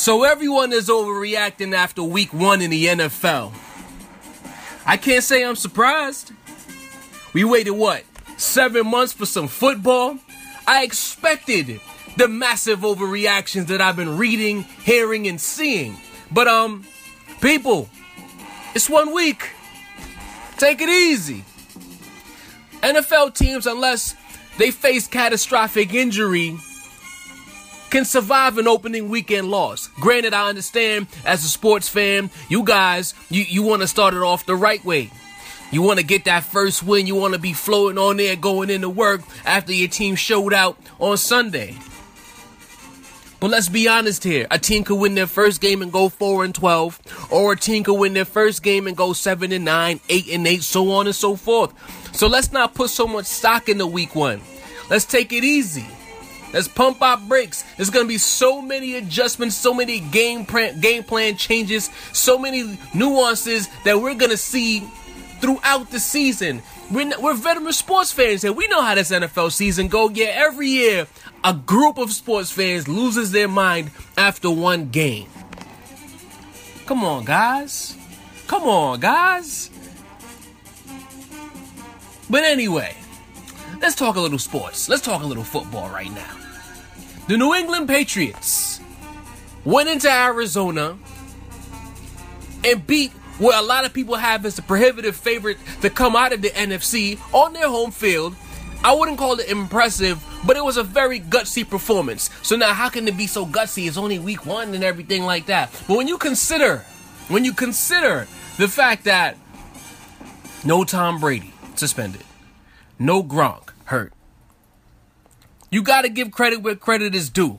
So everyone is overreacting after week one in the NFL. I can't say I'm surprised. We waited what? Seven months for some football? I expected the massive overreactions that I've been reading, hearing, and seeing. But um, people, it's one week. Take it easy. NFL teams, unless they face catastrophic injury, can survive an opening weekend loss. Granted, I understand as a sports fan, you guys, you, you want to start it off the right way. You want to get that first win. You want to be floating on there going into work after your team showed out on Sunday. But let's be honest here. A team could win their first game and go 4 and 12, or a team could win their first game and go 7 and 9, 8 and 8, so on and so forth. So let's not put so much stock in the week one. Let's take it easy. Let's pump our brakes. There's gonna be so many adjustments, so many game plan, game plan changes, so many nuances that we're gonna see throughout the season. We're, we're veteran sports fans here. We know how this NFL season go. Yeah, every year a group of sports fans loses their mind after one game. Come on, guys. Come on, guys. But anyway, let's talk a little sports. Let's talk a little football right now. The New England Patriots went into Arizona and beat what a lot of people have as a prohibitive favorite to come out of the NFC on their home field. I wouldn't call it impressive, but it was a very gutsy performance. So now, how can it be so gutsy? It's only week one and everything like that. But when you consider, when you consider the fact that no Tom Brady suspended, no Gronk hurt, you got to give credit where credit is due.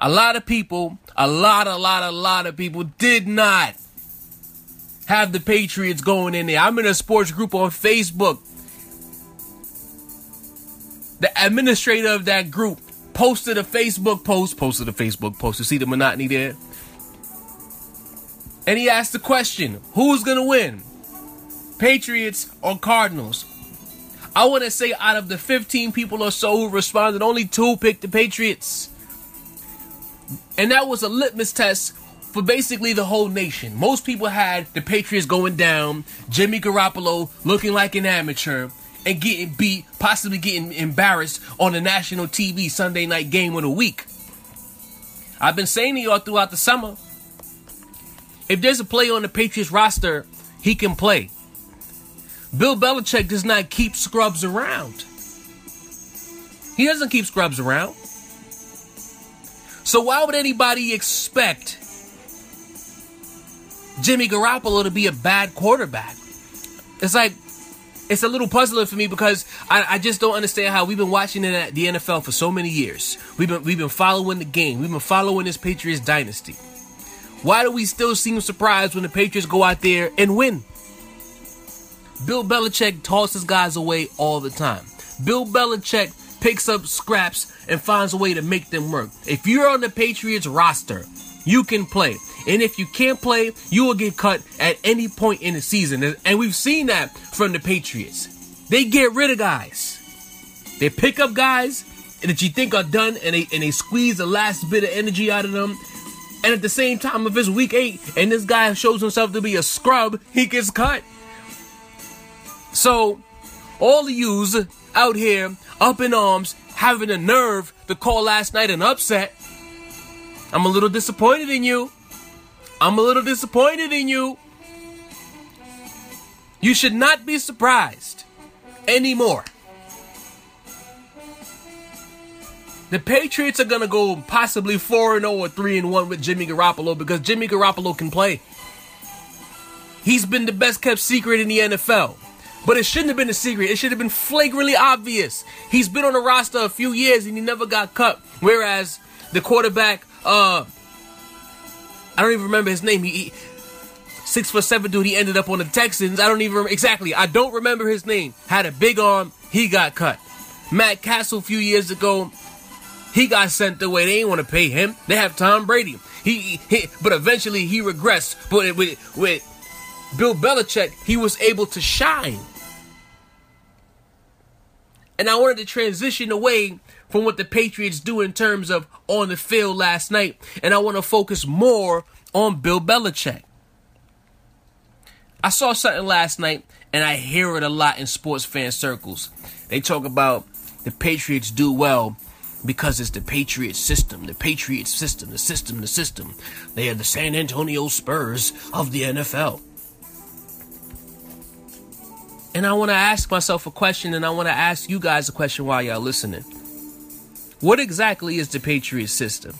A lot of people, a lot, a lot, a lot of people did not have the Patriots going in there. I'm in a sports group on Facebook. The administrator of that group posted a Facebook post, posted a Facebook post. You see the monotony there? And he asked the question who's going to win? Patriots or Cardinals? I want to say out of the 15 people or so who responded, only two picked the Patriots. And that was a litmus test for basically the whole nation. Most people had the Patriots going down, Jimmy Garoppolo looking like an amateur, and getting beat, possibly getting embarrassed on the national TV Sunday night game of the week. I've been saying to y'all throughout the summer if there's a player on the Patriots roster, he can play. Bill Belichick does not keep scrubs around. He doesn't keep scrubs around. So why would anybody expect Jimmy Garoppolo to be a bad quarterback? It's like it's a little puzzling for me because I, I, just don't understand how we've been watching the NFL for so many years. We've been we've been following the game. We've been following this Patriots dynasty. Why do we still seem surprised when the Patriots go out there and win? Bill Belichick tosses guys away all the time. Bill Belichick picks up scraps and finds a way to make them work. If you're on the Patriots roster, you can play. And if you can't play, you will get cut at any point in the season. And we've seen that from the Patriots. They get rid of guys. They pick up guys that you think are done and they and they squeeze the last bit of energy out of them. And at the same time, if it's week eight and this guy shows himself to be a scrub, he gets cut. So, all of yous out here up in arms, having the nerve to call last night an upset. I'm a little disappointed in you. I'm a little disappointed in you. You should not be surprised anymore. The Patriots are going to go possibly 4 0 or 3 1 with Jimmy Garoppolo because Jimmy Garoppolo can play. He's been the best kept secret in the NFL. But it shouldn't have been a secret. It should have been flagrantly obvious. He's been on the roster a few years and he never got cut. Whereas the quarterback, uh, I don't even remember his name. He, he six foot seven dude. He ended up on the Texans. I don't even exactly. I don't remember his name. Had a big arm. He got cut. Matt Cassel a few years ago. He got sent away. They ain't want to pay him. They have Tom Brady. He, he but eventually he regressed. But with with Bill Belichick, he was able to shine. And I wanted to transition away from what the Patriots do in terms of on the field last night, and I want to focus more on Bill Belichick. I saw something last night, and I hear it a lot in sports fan circles. They talk about the Patriots do well because it's the Patriot system, the Patriot system, the system, the system. They are the San Antonio Spurs of the NFL. And I want to ask myself a question, and I want to ask you guys a question while y'all listening. What exactly is the Patriot system?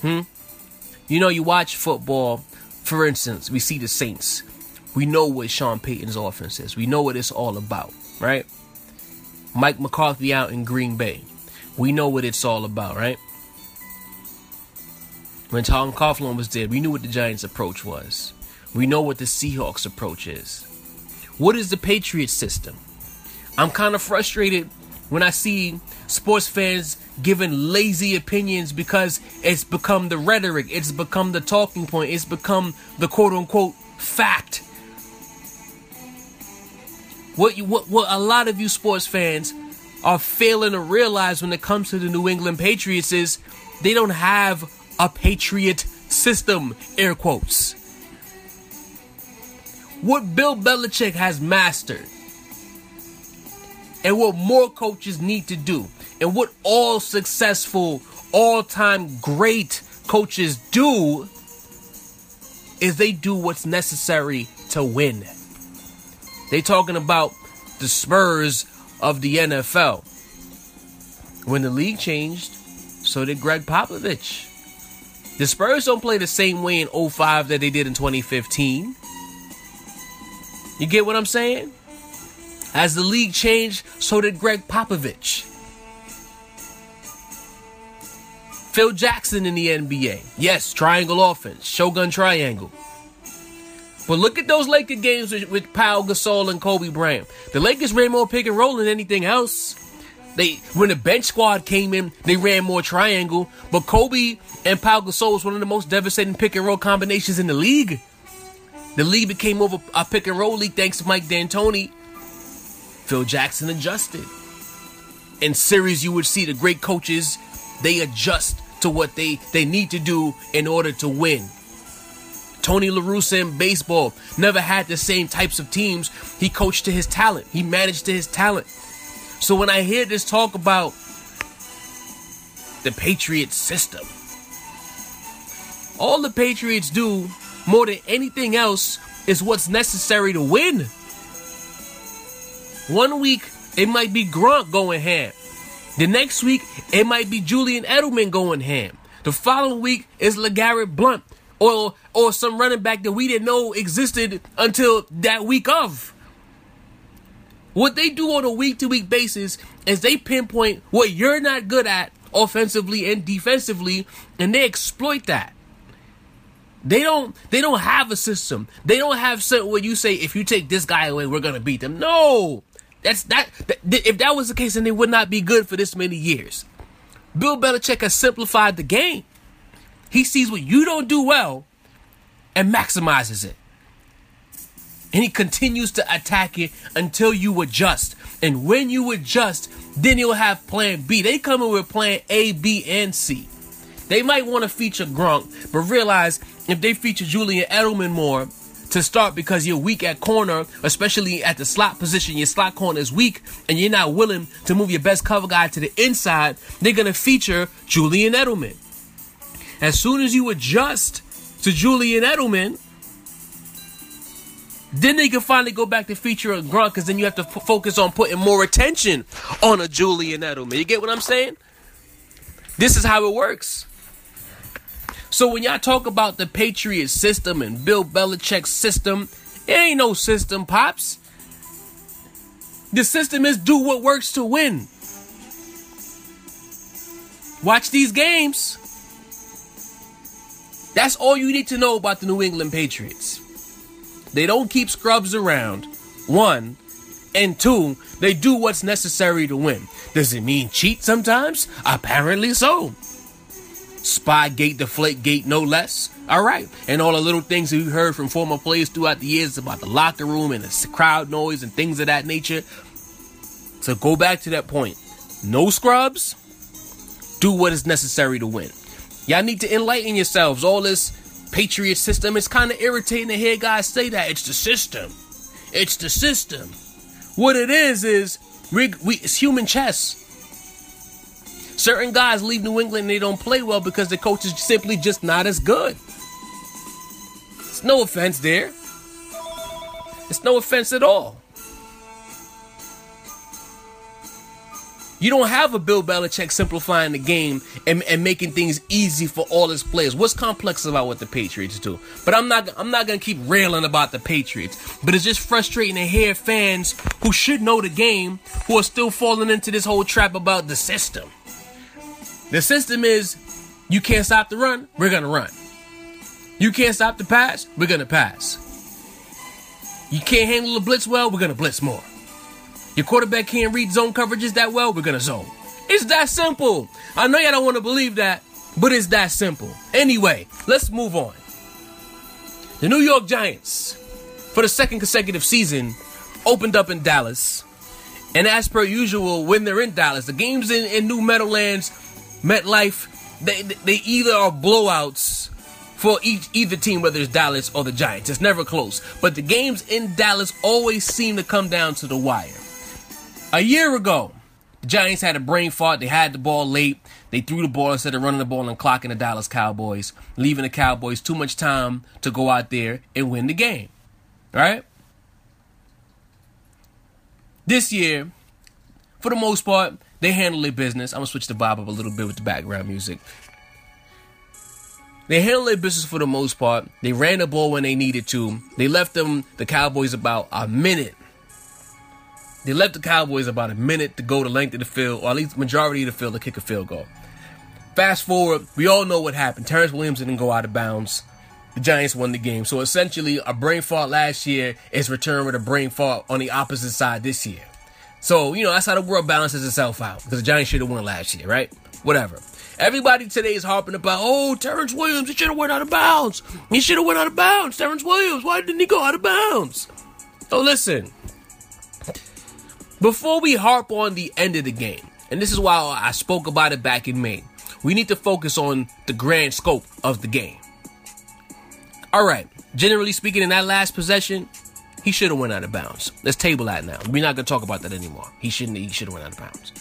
Hmm? You know, you watch football, for instance, we see the Saints. We know what Sean Payton's offense is. We know what it's all about, right? Mike McCarthy out in Green Bay. We know what it's all about, right? When Tom Coughlin was there, we knew what the Giants' approach was. We know what the Seahawks' approach is. What is the Patriot system? I'm kind of frustrated when I see sports fans giving lazy opinions because it's become the rhetoric, it's become the talking point, it's become the quote unquote fact. What you, what what a lot of you sports fans are failing to realize when it comes to the New England Patriots is they don't have a patriot system, air quotes. What Bill Belichick has mastered and what more coaches need to do and what all successful, all time great coaches do is they do what's necessary to win. They talking about the Spurs of the NFL. When the league changed, so did Gregg Popovich. The Spurs don't play the same way in 05 that they did in 2015. You get what I'm saying? As the league changed, so did Gregg Popovich. Phil Jackson in the NBA. Yes, triangle offense, Shogun triangle. But look at those Laker games with, with Pau Gasol and Kobe Bryant. The Lakers ran more pick and roll than anything else. They when the bench squad came in, they ran more triangle. But Kobe and Pau Gasol was one of the most devastating pick and roll combinations in the league. The league became over a pick and roll league thanks to Mike D'Antoni. Phil Jackson adjusted. In series, you would see the great coaches they adjust to what they they need to do in order to win. Tony La Russa in baseball never had the same types of teams. He coached to his talent. He managed to his talent. So when I hear this talk about the Patriots system, all the Patriots do more than anything else is what's necessary to win. One week it might be Gronk going ham. The next week it might be Julian Edelman going ham. The following week is LeGarrette Blunt or or some running back that we didn't know existed until that week of. What they do on a week to week basis is they pinpoint what you're not good at offensively and defensively, and they exploit that. They don't they don't have a system. They don't have something where you say if you take this guy away, we're gonna beat them. No. That's that, that if that was the case, then they would not be good for this many years. Bill Belichick has simplified the game. He sees what you don't do well and maximizes it. And he continues to attack it until you adjust. And when you adjust, then he'll have plan B. They come in with plan A, B, and C. They might want to feature Gronk, but realize if they feature Julian Edelman more to start because you're weak at corner, especially at the slot position, your slot corner is weak and you're not willing to move your best cover guy to the inside, they're going to feature Julian Edelman. As soon as you adjust to Julian Edelman, then they can finally go back to feature a Gronk because then you have to f- focus on putting more attention on a Julian Edelman. You get what I'm saying? This is how it works. So when y'all talk about the Patriot system and Bill Belichick's system, it ain't no system, pops. The system is do what works to win. Watch these games. That's all you need to know about the New England Patriots. They don't keep scrubs around. One. And two, they do what's necessary to win. Does it mean cheat sometimes? Apparently so. Spygate, Deflategate, no less. All right. And all the little things that we heard from former players throughout the years about the locker room and the crowd noise and things of that nature. So go back to that point. No scrubs. Do what is necessary to win. Y'all need to enlighten yourselves. All this Patriot system, it's kind of irritating to hear guys say that. It's the system. It's the system. What it is is we, we it's human chess. Certain guys leave New England and they don't play well because the coach is simply just not as good. It's no offense there. It's no offense at all. You don't have a Bill Belichick simplifying the game and, and making things easy for all his players. What's complex about what the Patriots do? But I'm not I'm not gonna keep railing about the Patriots. But it's just frustrating to hear fans who should know the game who are still falling into this whole trap about the system. The system is you can't stop the run, we're gonna run. You can't stop the pass, we're gonna pass. You can't handle the blitz well, we're gonna blitz more. Your quarterback can't read zone coverages that well, we're gonna zone. It's that simple. I know y'all don't want to believe that, but it's that simple. Anyway, let's move on. The New York Giants, for the second consecutive season, opened up in Dallas. And as per usual, when they're in Dallas, the games in, in New Meadowlands, MetLife, they, they either are blowouts for each either team, whether it's Dallas or the Giants. It's never close. But the games in Dallas always seem to come down to the wire. A year ago, the Giants had a brain fart. They had the ball late. They threw the ball instead of running the ball and clocking the Dallas Cowboys, leaving the Cowboys too much time to go out there and win the game. Right? This year, for the most part, they handle their business. I'm gonna switch the vibe up a little bit with the background music. They handle their business for the most part. They ran the ball when they needed to. They left them the Cowboys about a minute they left the Cowboys about a minute to go the length of the field, or at least majority of the field to kick a field goal. Fast forward, we all know what happened. Terrence Williams didn't go out of bounds. The Giants won the game. So essentially, a brain fart last year is returned with a brain fart on the opposite side this year. So, you know, that's how the world balances itself out. Because the Giants should have won last year, right? Whatever. Everybody today is harping about, oh, Terrence Williams, he should have went out of bounds. He should have went out of bounds. Terrence Williams, why didn't he go out of bounds? Oh, listen. Before we harp on the end of the game, and this is why I spoke about it back in May, we need to focus on the grand scope of the game. All right, generally speaking, in that last possession, he should have went out of bounds. Let's table that now. We're not gonna talk about that anymore. He shouldn't. He should have went out of bounds.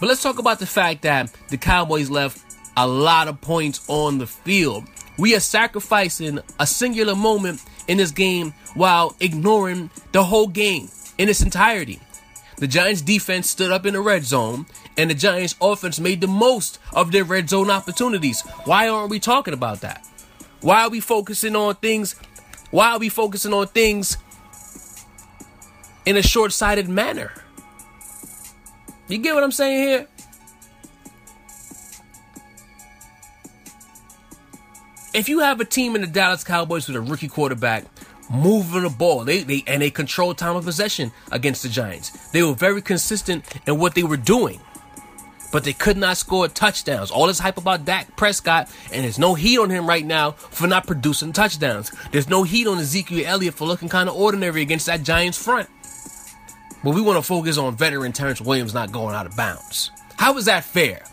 But let's talk about the fact that the Cowboys left a lot of points on the field. We are sacrificing a singular moment in this game while ignoring the whole game in its entirety. The Giants defense stood up in the red zone, and the Giants offense made the most of their red zone opportunities. Why aren't we talking about that? Why are we focusing on things? Why are we focusing on things in a short sighted manner? You get what I'm saying here? If you have a team in the Dallas Cowboys with a rookie quarterback moving the ball. They, they and they controlled time of possession against the Giants. They were very consistent in what they were doing. But they could not score touchdowns. All this hype about Dak Prescott, and there's no heat on him right now for not producing touchdowns. There's no heat on Ezekiel Elliott for looking kind of ordinary against that Giants front. But we want to focus on veteran Terrence Williams not going out of bounds. How is that fair?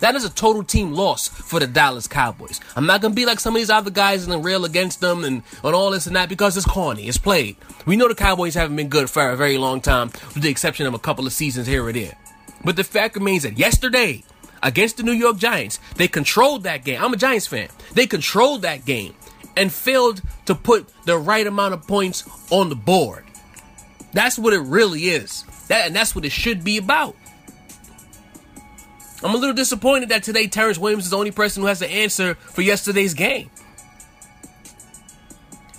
That is a total team loss for the Dallas Cowboys. I'm not gonna be like some of these other guys and rail against them and on all this and that because it's corny. It's played. We know the Cowboys haven't been good for a very long time, with the exception of a couple of seasons here or there. But the fact remains that yesterday, against the New York Giants, they controlled that game. I'm a Giants fan. They controlled that game and failed to put the right amount of points on the board. That's what it really is. That and that's what it should be about. I'm a little disappointed that today Terrence Williams is the only person who has the answer for yesterday's game.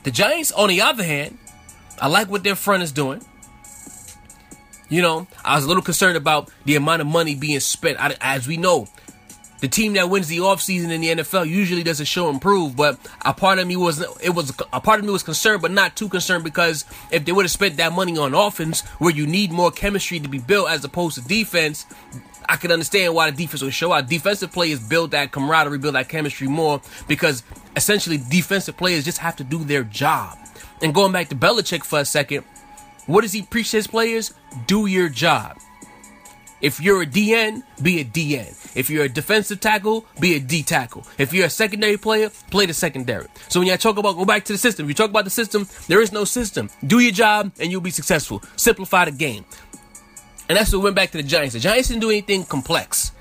The Giants, on the other hand, I like what their front is doing. You know, I was a little concerned about the amount of money being spent. As we know, the team that wins the offseason in the NFL usually doesn't show improve, but a part of me was it was a part of me was concerned, but not too concerned because if they would have spent that money on offense, where you need more chemistry to be built as opposed to defense, I can understand why the defense would show out. Defensive players build that camaraderie, build that chemistry more because essentially defensive players just have to do their job. And going back to Belichick for a second, what does he preach to his players? Do your job. If you're a DN, be a DN. If you're a defensive tackle, be a D tackle. If you're a secondary player, play the secondary. So when you talk about go back to the system, you talk about the system, there is no system. Do your job and you'll be successful. Simplify the game. And that's what went back to the Giants. The Giants didn't do anything complex.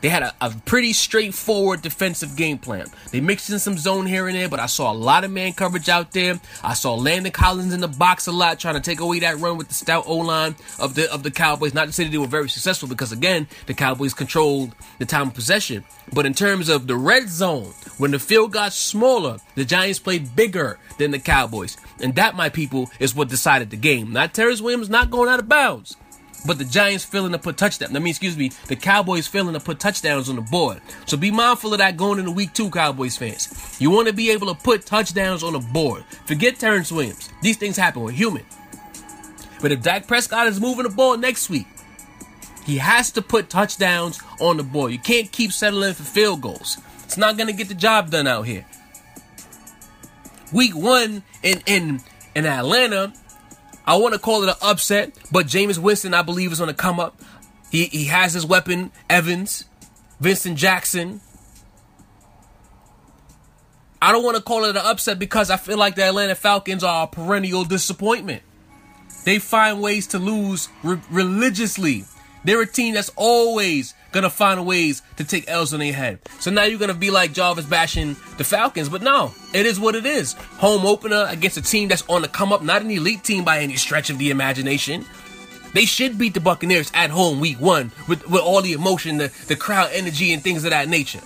They had a, a, pretty straightforward defensive game plan. They mixed in some zone here and there, but I saw a lot of man coverage out there. I saw Landon Collins in the box a lot, trying to take away that run with the stout O line of the of the Cowboys. Not to say that they were very successful, because again, the Cowboys controlled the time of possession. But in terms of the red zone, when the field got smaller, the Giants played bigger than the Cowboys, and that, my people, is what decided the game. Not Terrence Williams not going out of bounds. But the Giants failing to put touchdowns. I mean, excuse me, the Cowboys failing to put touchdowns on the board. So be mindful of that going into week two, Cowboys fans. You want to be able to put touchdowns on the board. Forget Terrence Williams. These things happen. We're human. But if Dak Prescott is moving the ball next week, he has to put touchdowns on the board. You can't keep settling for field goals. It's not going to get the job done out here. Week one in in in Atlanta, I want to call it an upset, but Jameis Winston, I believe, is going to come up. He he has his weapon, Evans, Vincent Jackson. I don't want to call it an upset because I feel like the Atlanta Falcons are a perennial disappointment. They find ways to lose re- religiously. They're a team that's always gonna find ways to take L's on their head. So now you're gonna be like Jarvie's bashing the Falcons, but no, it is what it is. Home opener against a team that's on the come up, not an elite team by any stretch of the imagination. They should beat the Buccaneers at home week one with, with all the emotion, the, the crowd energy, and things of that nature.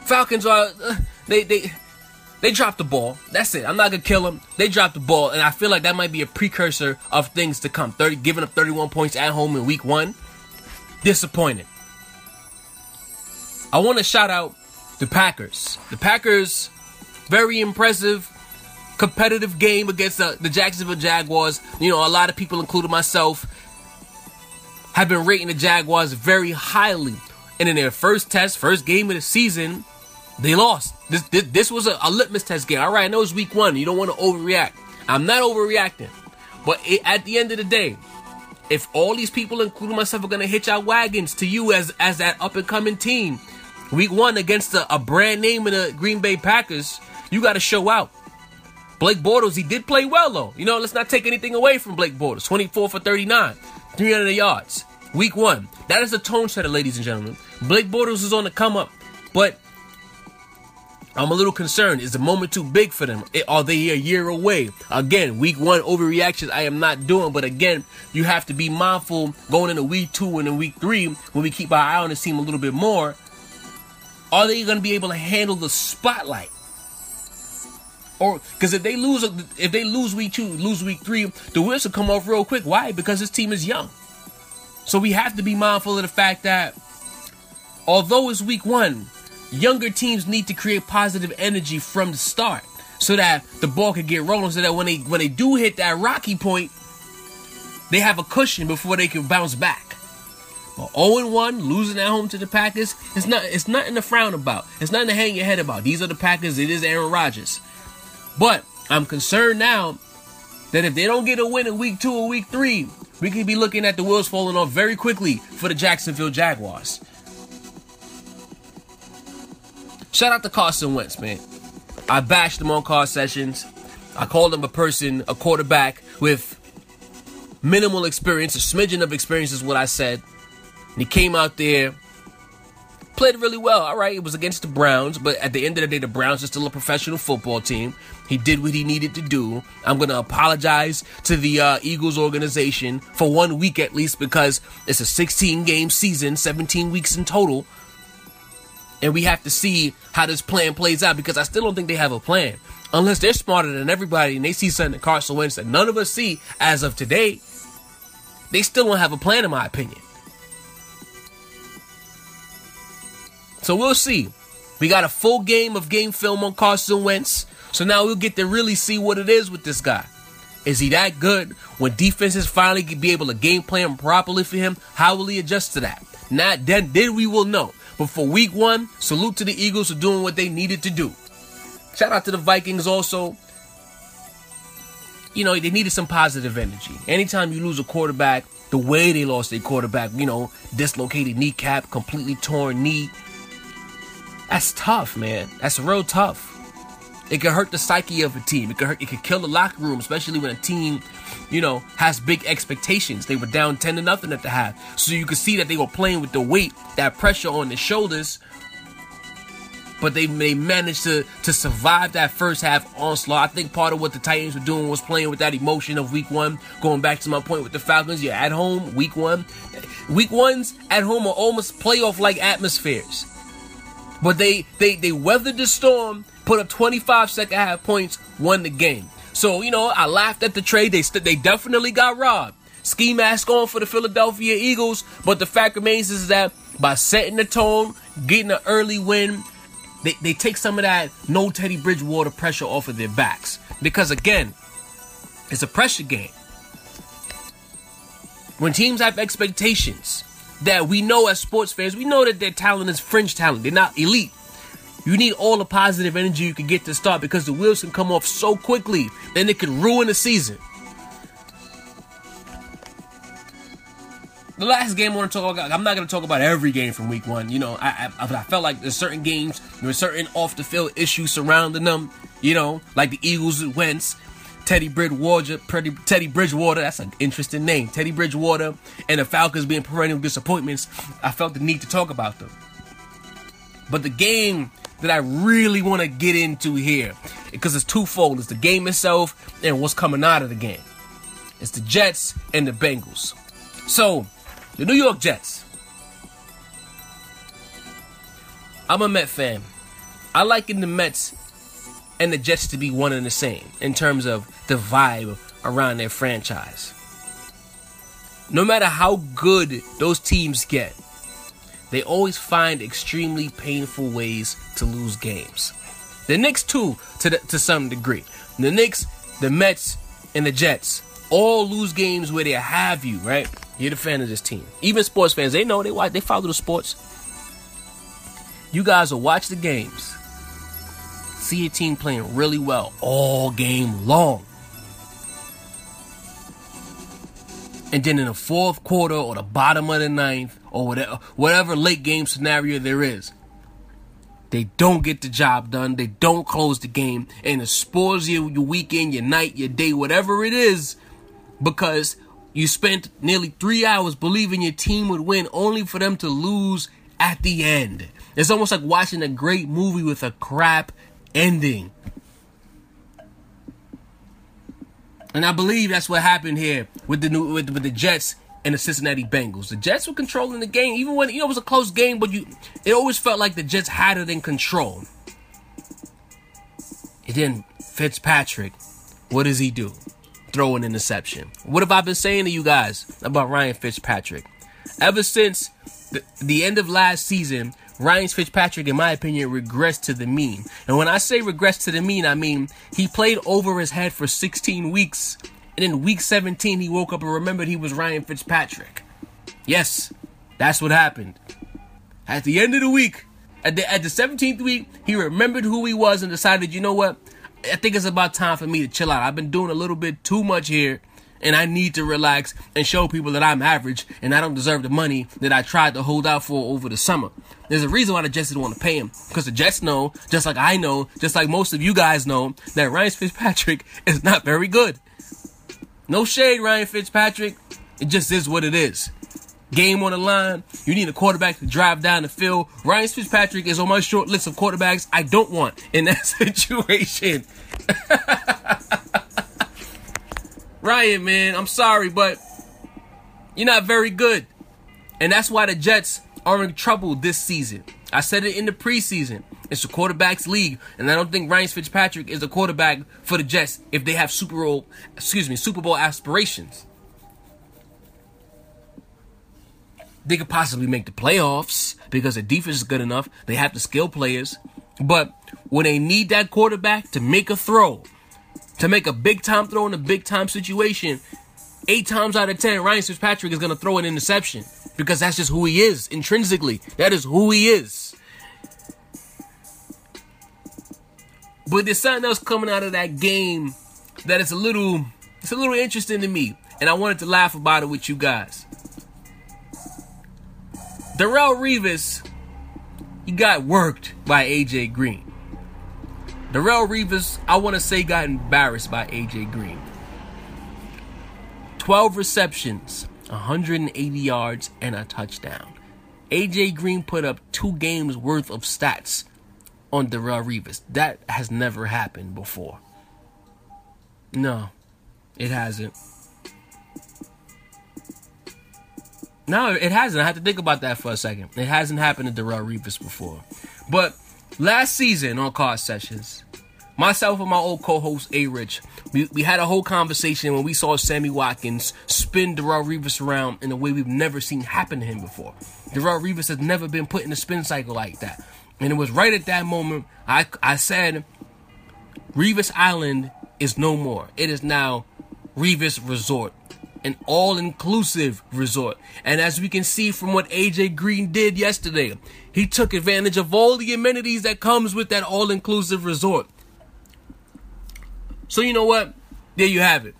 Falcons are uh, they they they dropped the ball. That's it. I'm not gonna kill them. They dropped the ball, and I feel like that might be a precursor of things to come. Thirty, giving up 31 points at home in week one, disappointed. I want to shout out the Packers. The Packers, very impressive, competitive game against the, the Jacksonville Jaguars. You know, a lot of people, including myself, have been rating the Jaguars very highly. And in their first test, first game of the season, they lost. This this, this was a, a, litmus test game. All right, I know it's week one. You don't want to overreact. I'm not overreacting. But it, at the end of the day, if all these people, including myself, are going to hitch our wagons to you as as that up and coming team, Week one against a, a brand name in the Green Bay Packers, you got to show out. Blake Bortles, he did play well though. You know, let's not take anything away from Blake Bortles. 24 for 39, 300 yards. Week one. That is a tone setter, ladies and gentlemen. Blake Bortles is on the come up, but I'm a little concerned. Is the moment too big for them? Eh, are they a year away? Again, week one overreactions I am not doing, but again, you have to be mindful going into week two and in week three when we keep our eye on the team a little bit more are they going to be able to handle the spotlight? Or because if they lose, if they lose week two, lose week three, the wheels will come off real quick. Why? Because this team is young. So we have to be mindful of the fact that although it's week one, younger teams need to create positive energy from the start so that the ball can get rolling so that when they when they do hit that rocky point, they have a cushion before they can bounce back. 0-1, losing at home to the Packers, it's not it's nothing to frown about. It's nothing to hang your head about. These are the Packers, it is Aaron Rodgers. But I'm concerned now that if they don't get a win in week two or week three, we could be looking at the wheels falling off very quickly for the Jacksonville Jaguars. Shout out to Carson Wentz, man. I bashed him on car sessions. I called him a person, a quarterback with minimal experience, a smidgen of experience is what I said. And he came out there, played really well. All right, it was against the Browns, but at the end of the day, the Browns are still a professional football team. He did what he needed to do. I'm going to apologize to the uh, Eagles organization for one week at least because it's a 16 game season, 17 weeks in total. And we have to see how this plan plays out because I still don't think they have a plan. Unless they're smarter than everybody and they see something in Carson Wentz that none of us see as of today They still don't have a plan, in my opinion. So we'll see. We got a full game of game film on Carson Wentz. So now we'll get to really see what it is with this guy. Is he that good? When defenses finally be able to game plan properly for him, how will he adjust to that? Not then, then we will know. But for week one, salute to the Eagles for doing what they needed to do. Shout out to the Vikings also. You know, they needed some positive energy. Anytime you lose a quarterback, the way they lost their quarterback, you know, dislocated kneecap, completely torn knee, that's tough, man. That's real tough. It can hurt the psyche of a team. It can hurt. It can kill the locker room, especially when a team, you know, has big expectations. They were down ten to nothing at the half, so you could see that they were playing with the weight, that pressure on their shoulders. But they they managed to to survive that first half onslaught. I think part of what the Titans were doing was playing with that emotion of Week One. Going back to my point with the Falcons, you're at home, Week One. Week ones at home are almost playoff like atmospheres. But they they they weathered the storm, put up 25 second half points, won the game. So you know, I laughed at the trade. They st- they definitely got robbed. Ski mask on for the Philadelphia Eagles, but the fact remains is that by setting the tone, getting an early win, they, they take some of that no Teddy Bridgewater pressure off of their backs. Because again, it's a pressure game. When teams have expectations, that we know as sports fans, we know that their talent is fringe talent. They're not elite. You need all the positive energy you can get to start because the wheels can come off so quickly, then it can ruin the season. The last game I want to talk about, I'm not going to talk about every game from week one. You know, I, I, I felt like there's certain games, there's certain off the field issues surrounding them. You know, like the Eagles with Wentz, Teddy Bridgewater, Teddy Bridgewater, that's an interesting name. Teddy Bridgewater and the Falcons being perennial disappointments. I felt the need to talk about them. But the game that I really want to get into here, because it's twofold. It's the game itself and what's coming out of the game. It's the Jets and the Bengals. So, the New York Jets. I'm a Met fan. I like in the Mets and the Jets to be one and the same in terms of the vibe around their franchise. No matter how good those teams get, they always find extremely painful ways to lose games. The Knicks, too, to, the, to some degree. The Knicks, the Mets, and the Jets all lose games where they have you, right? You're the fan of this team. Even sports fans, they know they watch, they follow the sports. You guys will watch the games see a team playing really well all game long. And then in the fourth quarter or the bottom of the ninth or whatever, whatever late game scenario there is, they don't get the job done. They don't close the game. And it spoils you, your weekend, your night, your day, whatever it is, because you spent nearly three hours believing your team would win only for them to lose at the end. It's almost like watching a great movie with a crap ending. And I believe that's what happened here with the new with, with the Jets and the Cincinnati Bengals. The Jets were controlling the game, even when you know it was a close game, but you it always felt like the Jets had it in control. And then Fitzpatrick, what does he do? Throw an interception. What have I been saying to you guys about Ryan Fitzpatrick? Ever since the, the end of last season, Ryan Fitzpatrick, in my opinion, regressed to the mean. And when I say regressed to the mean, I mean he played over his head for 16 weeks. And in week 17, he woke up and remembered he was Ryan Fitzpatrick. Yes, that's what happened. At the end of the week, at the, at the 17th week, he remembered who he was and decided, you know what? I think it's about time for me to chill out. I've been doing a little bit too much here and I need to relax and show people that I'm average and I don't deserve the money that I tried to hold out for over the summer. There's a reason why the Jets didn't want to pay him because the Jets know, just like I know, just like most of you guys know, that Ryan Fitzpatrick is not very good. No shade, Ryan Fitzpatrick. It just is what it is. Game on the line. You need a quarterback to drive down the field. Ryan Fitzpatrick is on my short list of quarterbacks I don't want in that situation. Ryan, man, I'm sorry, but you're not very good. And that's why the Jets are in trouble this season. I said it in the preseason. It's a quarterback's league, and I don't think Ryan Fitzpatrick is a quarterback for the Jets if they have Super Bowl, excuse me, Super Bowl aspirations. they could possibly make the playoffs because the defense is good enough. They have the skill players. But when they need that quarterback to make a throw, to make a big time throw in a big time situation, eight times out of ten, Ryan Fitzpatrick is going to throw an interception because that's just who he is intrinsically. That is who he is. But there's something else coming out of that game that is a little, it's a little interesting to me, and I wanted to laugh about it with you guys. Darrelle Revis, he got worked by AJ Green. Darrelle Revis, I want to say, got embarrassed by AJ Green. 12 receptions, 180 yards, and a touchdown. AJ Green put up two games worth of stats on Darrelle Revis. That has never happened before. No, it hasn't. No, it hasn't. I had to think about that for a second. It hasn't happened to Darrelle Revis before. But last season on Car Sessions, myself and my old co-host A Rich, we, we had a whole conversation when we saw Sammy Watkins spin Darrelle Revis around in a way we've never seen happen to him before. Darrelle Revis has never been put in a spin cycle like that. And it was right at that moment I, I said, Revis Island is no more. It is now Revis Resort, an all inclusive resort. And as we can see from what AJ Green did yesterday, he took advantage of all the amenities that comes with that all inclusive resort. So you know what? There you have it.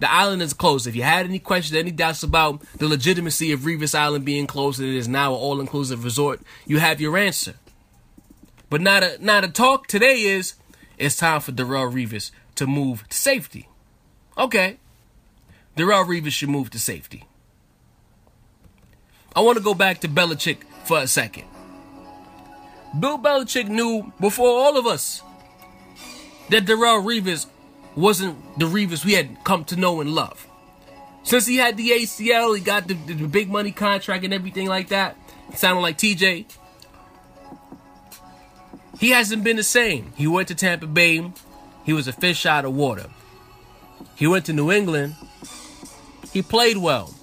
The island is closed. If you had any questions, any doubts about the legitimacy of Revis Island being closed and it is now an all-inclusive resort, you have your answer. But now the now the talk today is it's time for Darrelle Revis to move to safety. Okay. Darrelle Revis should move to safety. I want to go back to Belichick for a second. Bill Belichick knew before all of us that Darrelle Revis wasn't the Revis we had come to know and love. Since he had the ACL, he got the, the, the big money contract and everything like that. Sounded like TJ. He hasn't been the same. He went to Tampa Bay. He was a fish out of water. He went to New England. He played well.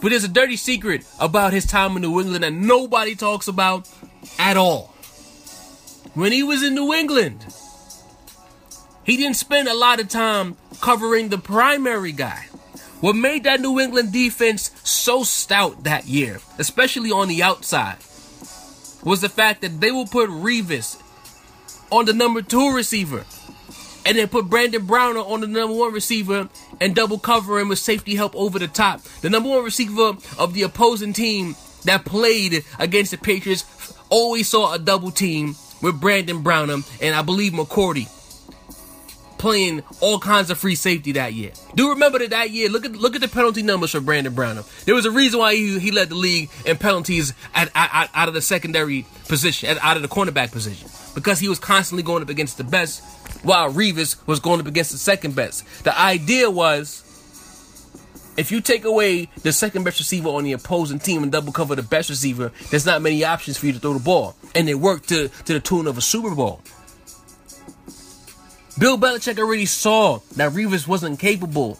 But there's a dirty secret about his time in New England that nobody talks about at all. When he was in New England, he didn't spend a lot of time covering the primary guy. What made that New England defense so stout that year, especially on the outside, was the fact that they will put Revis on the number two receiver and then put Brandon Browner on the number one receiver and double cover him with safety help over the top. The number one receiver of the opposing team that played against the Patriots always saw a double team with Brandon Browner and I believe McCourty playing all kinds of free safety that year. Do remember that that year? Look at look at the penalty numbers for Brandon Browner. There was a reason why he, he led the league in penalties at, at, out of the secondary position, out of the cornerback position, because he was constantly going up against the best, while Revis was going up against the second best. The idea was. If you take away the second best receiver on the opposing team and double cover the best receiver, there's not many options for you to throw the ball. And it worked to, to the tune of a Super Bowl. Bill Belichick already saw that Revis wasn't capable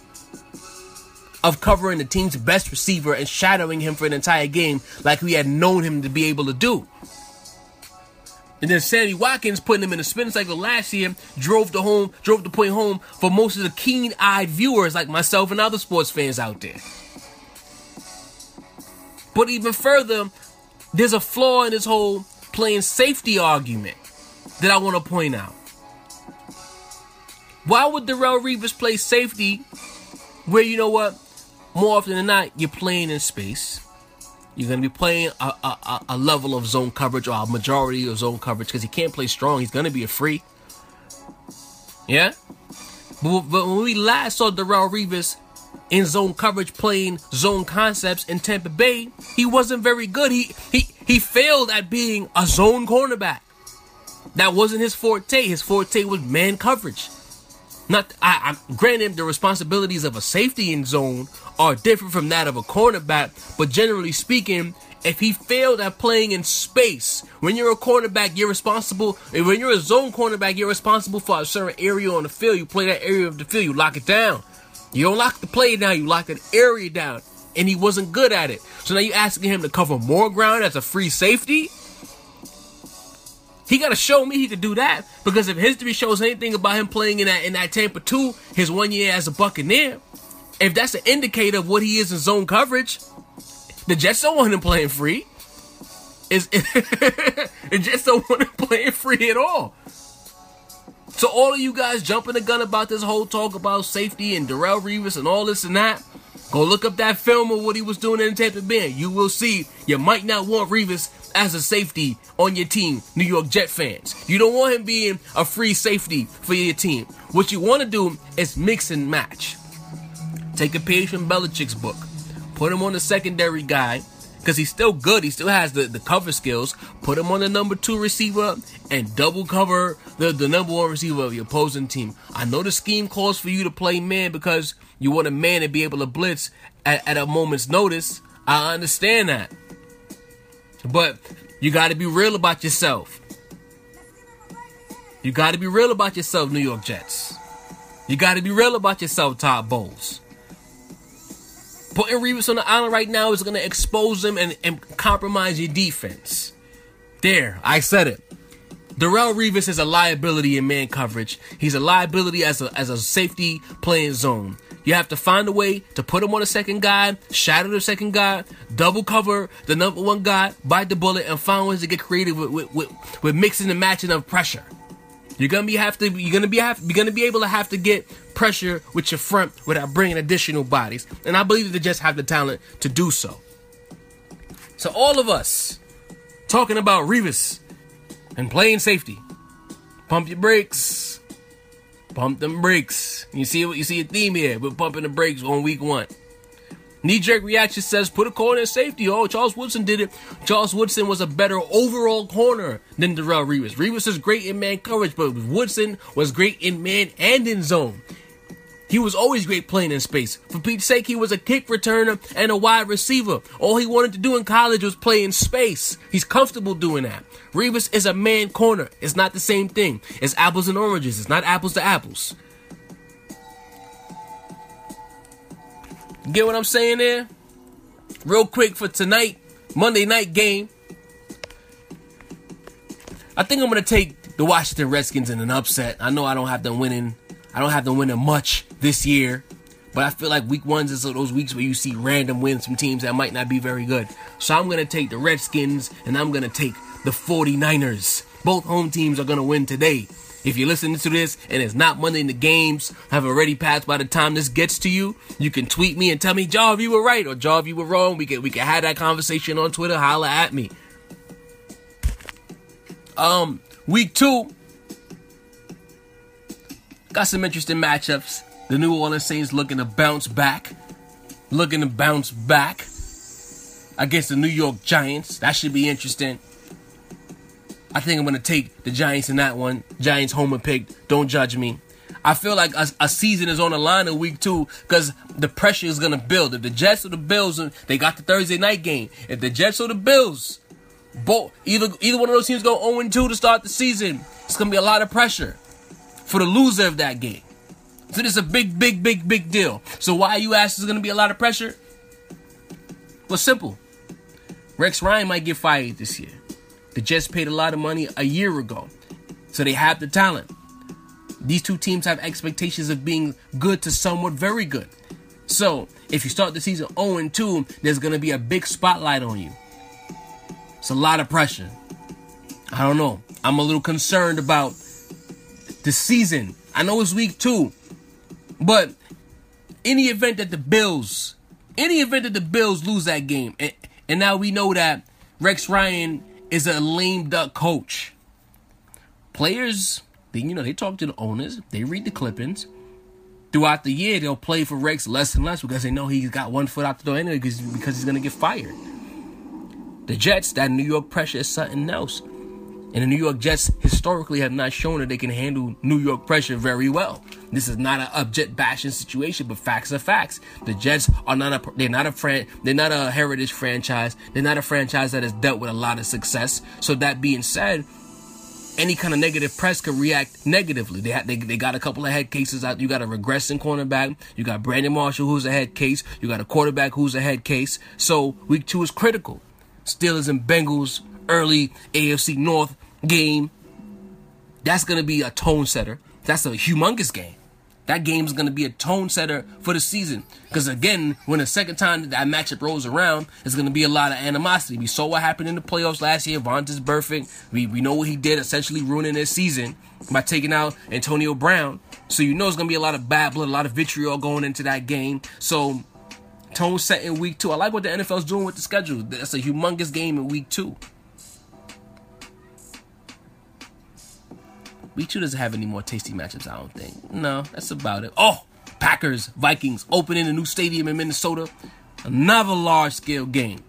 of covering the team's best receiver and shadowing him for an entire game like we had known him to be able to do. And then Sammy Watkins putting him in a spin cycle last year drove the home, drove the point home for most of the keen-eyed viewers like myself and other sports fans out there. But even further, there's a flaw in this whole playing safety argument that I want to point out. Why would Darrelle Revis play safety where you know what? More often than not, you're playing in space. You're going to be playing a, a, a, level of zone coverage or a majority of zone coverage because he can't play strong. He's going to be a free. Yeah? But, but when we last saw Darrelle Revis in zone coverage playing zone concepts in Tampa Bay, he wasn't very good. He, he, he failed at being a zone cornerback. That wasn't his forte. His forte was man coverage. Not, I, I granted the responsibilities of a safety in zone are different from that of a cornerback, but generally speaking, if he failed at playing in space, when you're a cornerback, you're responsible. When you're a zone cornerback, you're responsible for a certain area on the field. You play that area of the field, you lock it down. You don't lock the play down, you lock an area down. and he wasn't good at it. So now you're asking him to cover more ground as a free safety? He got to show me he could do that because if history shows anything about him playing in that in that Tampa 2, his one year as a Buccaneer, if that's an indicator of what he is in zone coverage, the Jets don't want him playing free. Is the Jets don't want him playing free at all. So all of you guys jumping the gun about this whole talk about safety and Darrelle Revis and all this and that, go look up that film of what he was doing in Tampa Bay. You will see you might not want Revis as a safety on your team, New York Jet fans. You don't want him being a free safety for your team. What you want to do is mix and match. Take a page from Belichick's book, put him on the secondary guy, because he's still good. He still has the, the cover skills. Put him on the number two receiver and double cover the, the number one receiver of your opposing team. I know the scheme calls for you to play man because you want a man to be able to blitz at, at a moment's notice. I understand that. But you got to be real about yourself. You got to be real about yourself, New York Jets. You got to be real about yourself, Todd Bowles. Putting Revis on the island right now is going to expose them and, and compromise your defense. There, I said it. Darrelle Revis is a liability in man coverage. He's a liability as a, as a safety playing zone. You have to find a way to put him on the second guy, shadow the second guy, double cover the number one guy, bite the bullet, and find ways to get creative with, with, with, with mixing and matching of pressure. You're gonna be have to you're gonna be have you're gonna be able to have to get pressure with your front without bringing additional bodies, and I believe that they just have the talent to do so. So all of us talking about Revis and playing safety, pump your brakes Pump them brakes. You see what you see a theme here. We're pumping the brakes on week one. Knee jerk reaction says put a corner in safety. Oh, Charles Woodson did it. Charles Woodson was a better overall corner than Darrelle Revis. Revis is great in man coverage, but Woodson was great in man and in zone. He was always great playing in space. For Pete's sake, he was a kick returner and a wide receiver. All he wanted to do in college was play in space. He's comfortable doing that. Revis is a man corner. It's not the same thing. It's apples and oranges. It's not apples to apples. Get what I'm saying there? Real quick for tonight, Monday night game. I think I'm going to take the Washington Redskins in an upset. I know I don't have them winning I don't have to win them much this year. But I feel like week ones is those weeks where you see random wins from teams that might not be very good. So I'm going to take the Redskins and I'm going to take the 49ers. Both home teams are going to win today. If you're listening to this and it's not Monday the games have already passed by the time this gets to you, you can tweet me and tell me, Jaw, you were right or Jaw, you were wrong. We can we can have that conversation on Twitter. Holla at me. Um, week two, Got some interesting matchups. The New Orleans Saints looking to bounce back. Looking to bounce back against the New York Giants. That should be interesting. I think I'm going to take the Giants in that one. Giants homer pick. Don't judge me. I feel like a, a, season is on the line in week two because the pressure is going to build. If the Jets or the Bills, they got the Thursday night game. If the Jets or the Bills, both either either one of those teams go 0 2 to start the season, it's going to be a lot of pressure for the loser of that game. So this is a big, big, big, big deal. So why you ask is going to be a lot of pressure? Well, simple. Rex Ryan might get fired this year. The Jets paid a lot of money a year ago. So they have the talent. These two teams have expectations of being good to somewhat very good. So if you start the season 0 2, there's going to be a big spotlight on you. It's a lot of pressure. I don't know. I'm a little concerned about the season. I know it's week two, but any event that the Bills, any event that the Bills lose that game, and, and now we know that Rex Ryan is a lame duck coach. Players, they, you know, they talk to the owners, they read the clippings. Throughout the year, they'll play for Rex less and less because they know he's got one foot out the door anyway because, because he's going to get fired. The Jets, that New York pressure is something else. And the New York Jets historically have not shown that they can handle New York pressure very well. This is not an object bashing situation, but facts are facts. The Jets are not a they're not a fran, they're not a heritage franchise. They're not a franchise that has dealt with a lot of success. So that being said, any kind of negative press could react negatively. They had, they, they got a couple of head cases out. You got a regressing cornerback. You got Brandon Marshall, who's a head case. You got a quarterback who's a head case. So week two is critical. Steelers and Bengals early AFC North game. That's going to be a tone setter. That's a humongous game. That game is going to be a tone setter for the season. Because again, when the second time that matchup rolls around, it's going to be a lot of animosity. We saw what happened in the playoffs last year. Vontaze Burfict. We, we know what he did, essentially ruining their season by taking out Antonio Brown. So you know it's going to be a lot of bad blood, a lot of vitriol going into that game. So tone set in week two. I like what the NFL's doing with the schedule. That's a humongous game in week two. Week two doesn't have any more tasty matchups, I don't think. No, that's about it. Oh, Packers, Vikings opening a new stadium in Minnesota. Another large scale game.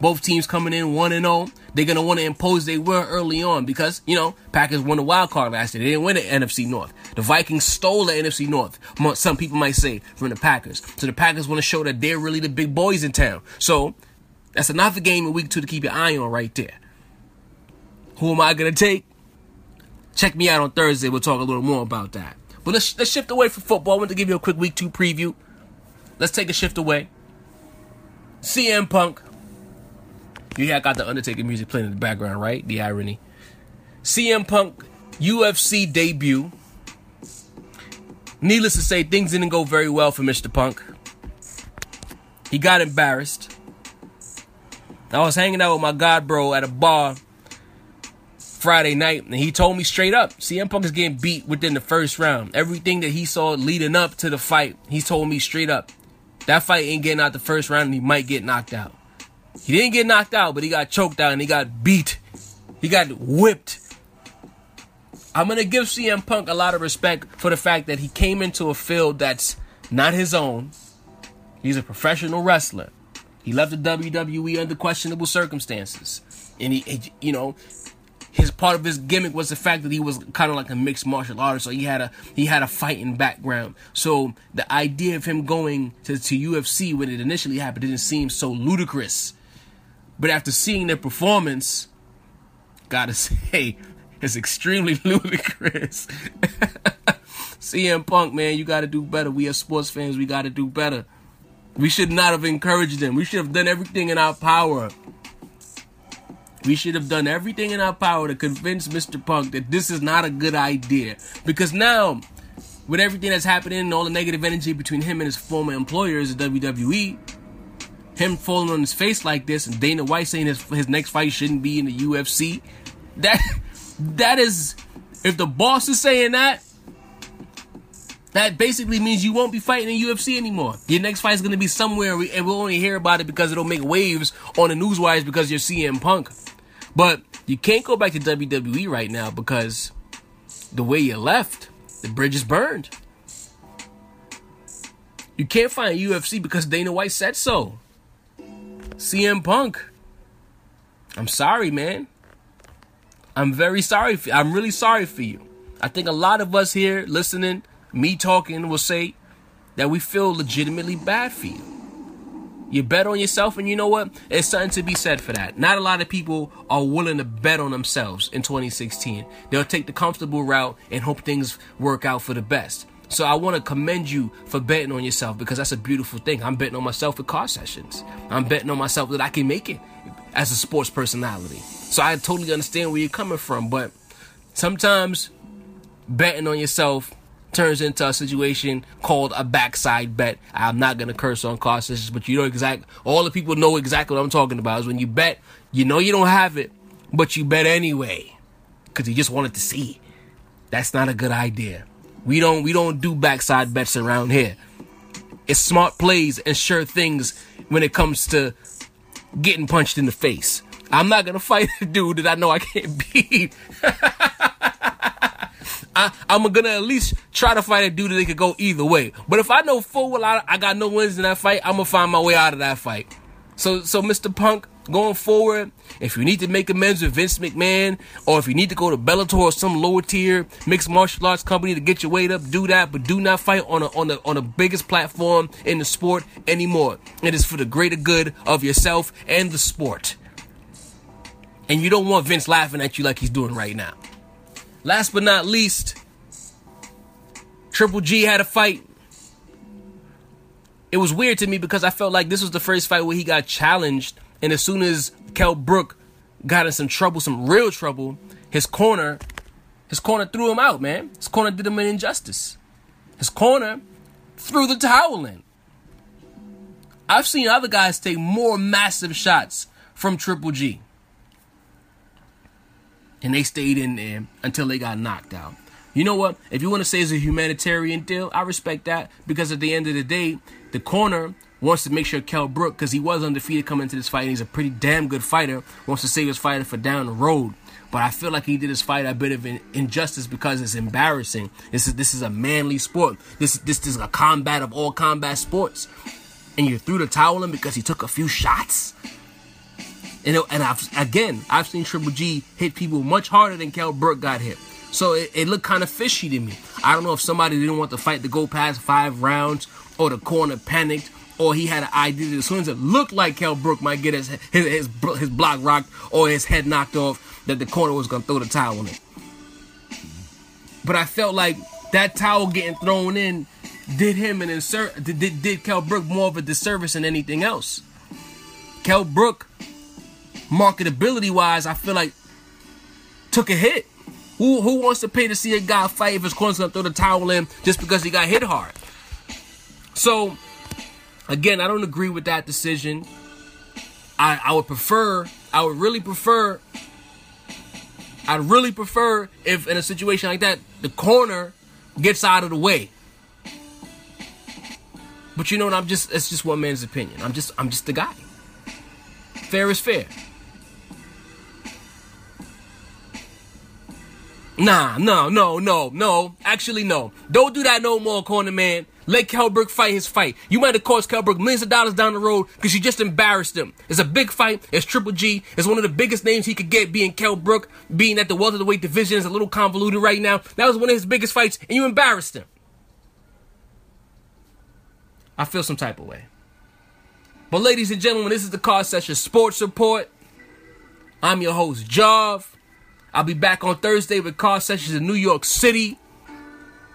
Both teams coming in 1 and 0. They're going to want to impose they were early on because, you know, Packers won the wild card last year. They didn't win the NFC North. The Vikings stole the NFC North, some people might say, from the Packers. So the Packers want to show that they're really the big boys in town. So that's another game in week two to keep your eye on right there. Who am I going to take? Check me out on Thursday. We'll talk a little more about that. But let's let's shift away from football. I want to give you a quick week two preview. Let's take a shift away. CM Punk. You yeah, got the Undertaker music playing in the background, right? The irony. CM Punk UFC debut. Needless to say, things didn't go very well for Mr. Punk. He got embarrassed. I was hanging out with my god bro at a bar Friday night, and he told me straight up, CM Punk is getting beat within the first round. Everything that he saw leading up to the fight, he told me straight up, that fight ain't getting out the first round, and he might get knocked out. He didn't get knocked out, but he got choked out and he got beat. He got whipped. I'm gonna give CM Punk a lot of respect for the fact that he came into a field that's not his own. He's a professional wrestler. He left the WWE under questionable circumstances. And he, you know, his part of his gimmick was the fact that he was kind of like a mixed martial artist, so he had a he had a fighting background. So the idea of him going to, to UFC when it initially happened didn't seem so ludicrous. But after seeing their performance, gotta say, it's extremely ludicrous. CM Punk, man, you gotta do better. We as sports fans, we gotta do better. We should not have encouraged them. We should have done everything in our power we should have done everything in our power to convince Mr. Punk that this is not a good idea. Because now, with everything that's happening and all the negative energy between him and his former employers at WWE, him falling on his face like this, and Dana White saying his his next fight shouldn't be in the UFC, that that is, if the boss is saying that, that basically means you won't be fighting in UFC anymore. Your next fight is going to be somewhere, and we'll only hear about it because it'll make waves on the newswires because you're CM Punk. But you can't go back to WWE right now because the way you left, the bridge is burned. You can't find UFC because Dana White said so. CM Punk. I'm sorry, man. I'm very sorry. For, I'm really sorry for you. I think a lot of us here listening, me talking, will say that we feel legitimately bad for you. You bet on yourself, and you know what? It's something to be said for that. Not a lot of people are willing to bet on themselves in 2016. They'll take the comfortable route and hope things work out for the best. So I want to commend you for betting on yourself because that's a beautiful thing. I'm betting on myself with Car Sessions. I'm betting on myself that I can make it as a sports personality. So I totally understand where you're coming from, but sometimes betting on yourself turns into a situation called a backside bet. I'm not gonna curse on car but you know exact. All the people know exactly what I'm talking about. Is when you bet, you know you don't have it, but you bet anyway because you just wanted to see. That's not a good idea. We don't we don't do backside bets around here. It's smart plays and sure things when it comes to getting punched in the face. I'm not gonna fight a dude that I know I can't beat. I, am gonna at least try to fight a dude that they could go either way. But if I know full well I, I got no wins in that fight, I'm gonna find my way out of that fight. So, so Mr. Punk, going forward, if you need to make amends with Vince McMahon, or if you need to go to Bellator or some lower tier mixed martial arts company to get your weight up, do that. But do not fight on a, on the on the biggest platform in the sport anymore. It is for the greater good of yourself and the sport. And you don't want Vince laughing at you like he's doing right now. Last but not least, Triple G had a fight. It was weird to me because I felt like this was the first fight where he got challenged, and as soon as Kell Brook got in some trouble, some real trouble, his corner, his corner threw him out, man. His corner did him an injustice. His corner threw the towel in. I've seen other guys take more massive shots from Triple G. And they stayed in there until they got knocked out. You know what? If you want to say it's a humanitarian deal, I respect that because at the end of the day, the corner wants to make sure Kell Brook, because he was undefeated coming into this fight, and he's a pretty damn good fighter, wants to save his fighter for down the road. But I feel like he did his fight a bit of an injustice because it's embarrassing. This is this is a manly sport. This this is a combat of all combat sports, and you threw the towel in because he took a few shots. And it, and I've again I've seen Triple G hit people much harder than Kell Brook got hit. So it, it looked kind of fishy to me. I don't know if somebody didn't want the fight to go past five rounds, or the corner panicked, or he had an idea that as soon as it looked like Kell Brook might get his his his, his block rocked or his head knocked off, that the corner was gonna throw the towel in. But I felt like that towel getting thrown in did him an insert did, did Kell Brook more of a disservice than anything else. Kell Brook, marketability wise, I feel like took a hit. Who who wants to pay to see a guy fight if his corner's gonna throw the towel in just because he got hit hard? So again, I don't agree with that decision. I I would prefer, I would really prefer I'd really prefer if in a situation like that, the corner gets out of the way. But you know what? I'm just it's just one man's opinion. I'm just I'm just the guy. Fair is fair. Nah, no, no, no, no. Actually, no. Don't do that no more, corner man. Let Kell Brook fight his fight. You might have cost Kell Brook millions of dollars down the road because you just embarrassed him. It's a big fight. It's Triple G. It's one of the biggest names he could get being Kell Brook. Being at the welterweight division is a little convoluted right now. That was one of his biggest fights and you embarrassed him. I feel some type of way. But ladies and gentlemen, this is the Car Session Sports Report. I'm your host, Jav. I'll be back on Thursday with Car Sessions in New York City.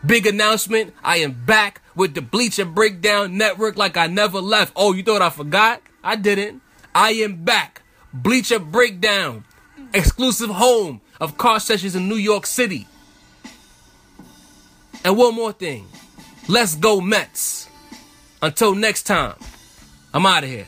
Big announcement. I am back with the Bleacher Breakdown Network like I never left. Oh, you thought I forgot? I didn't. I am back. Bleacher Breakdown. Exclusive home of Car Sessions in New York City. And one more thing. Let's go Mets. Until next time, I'm out of here.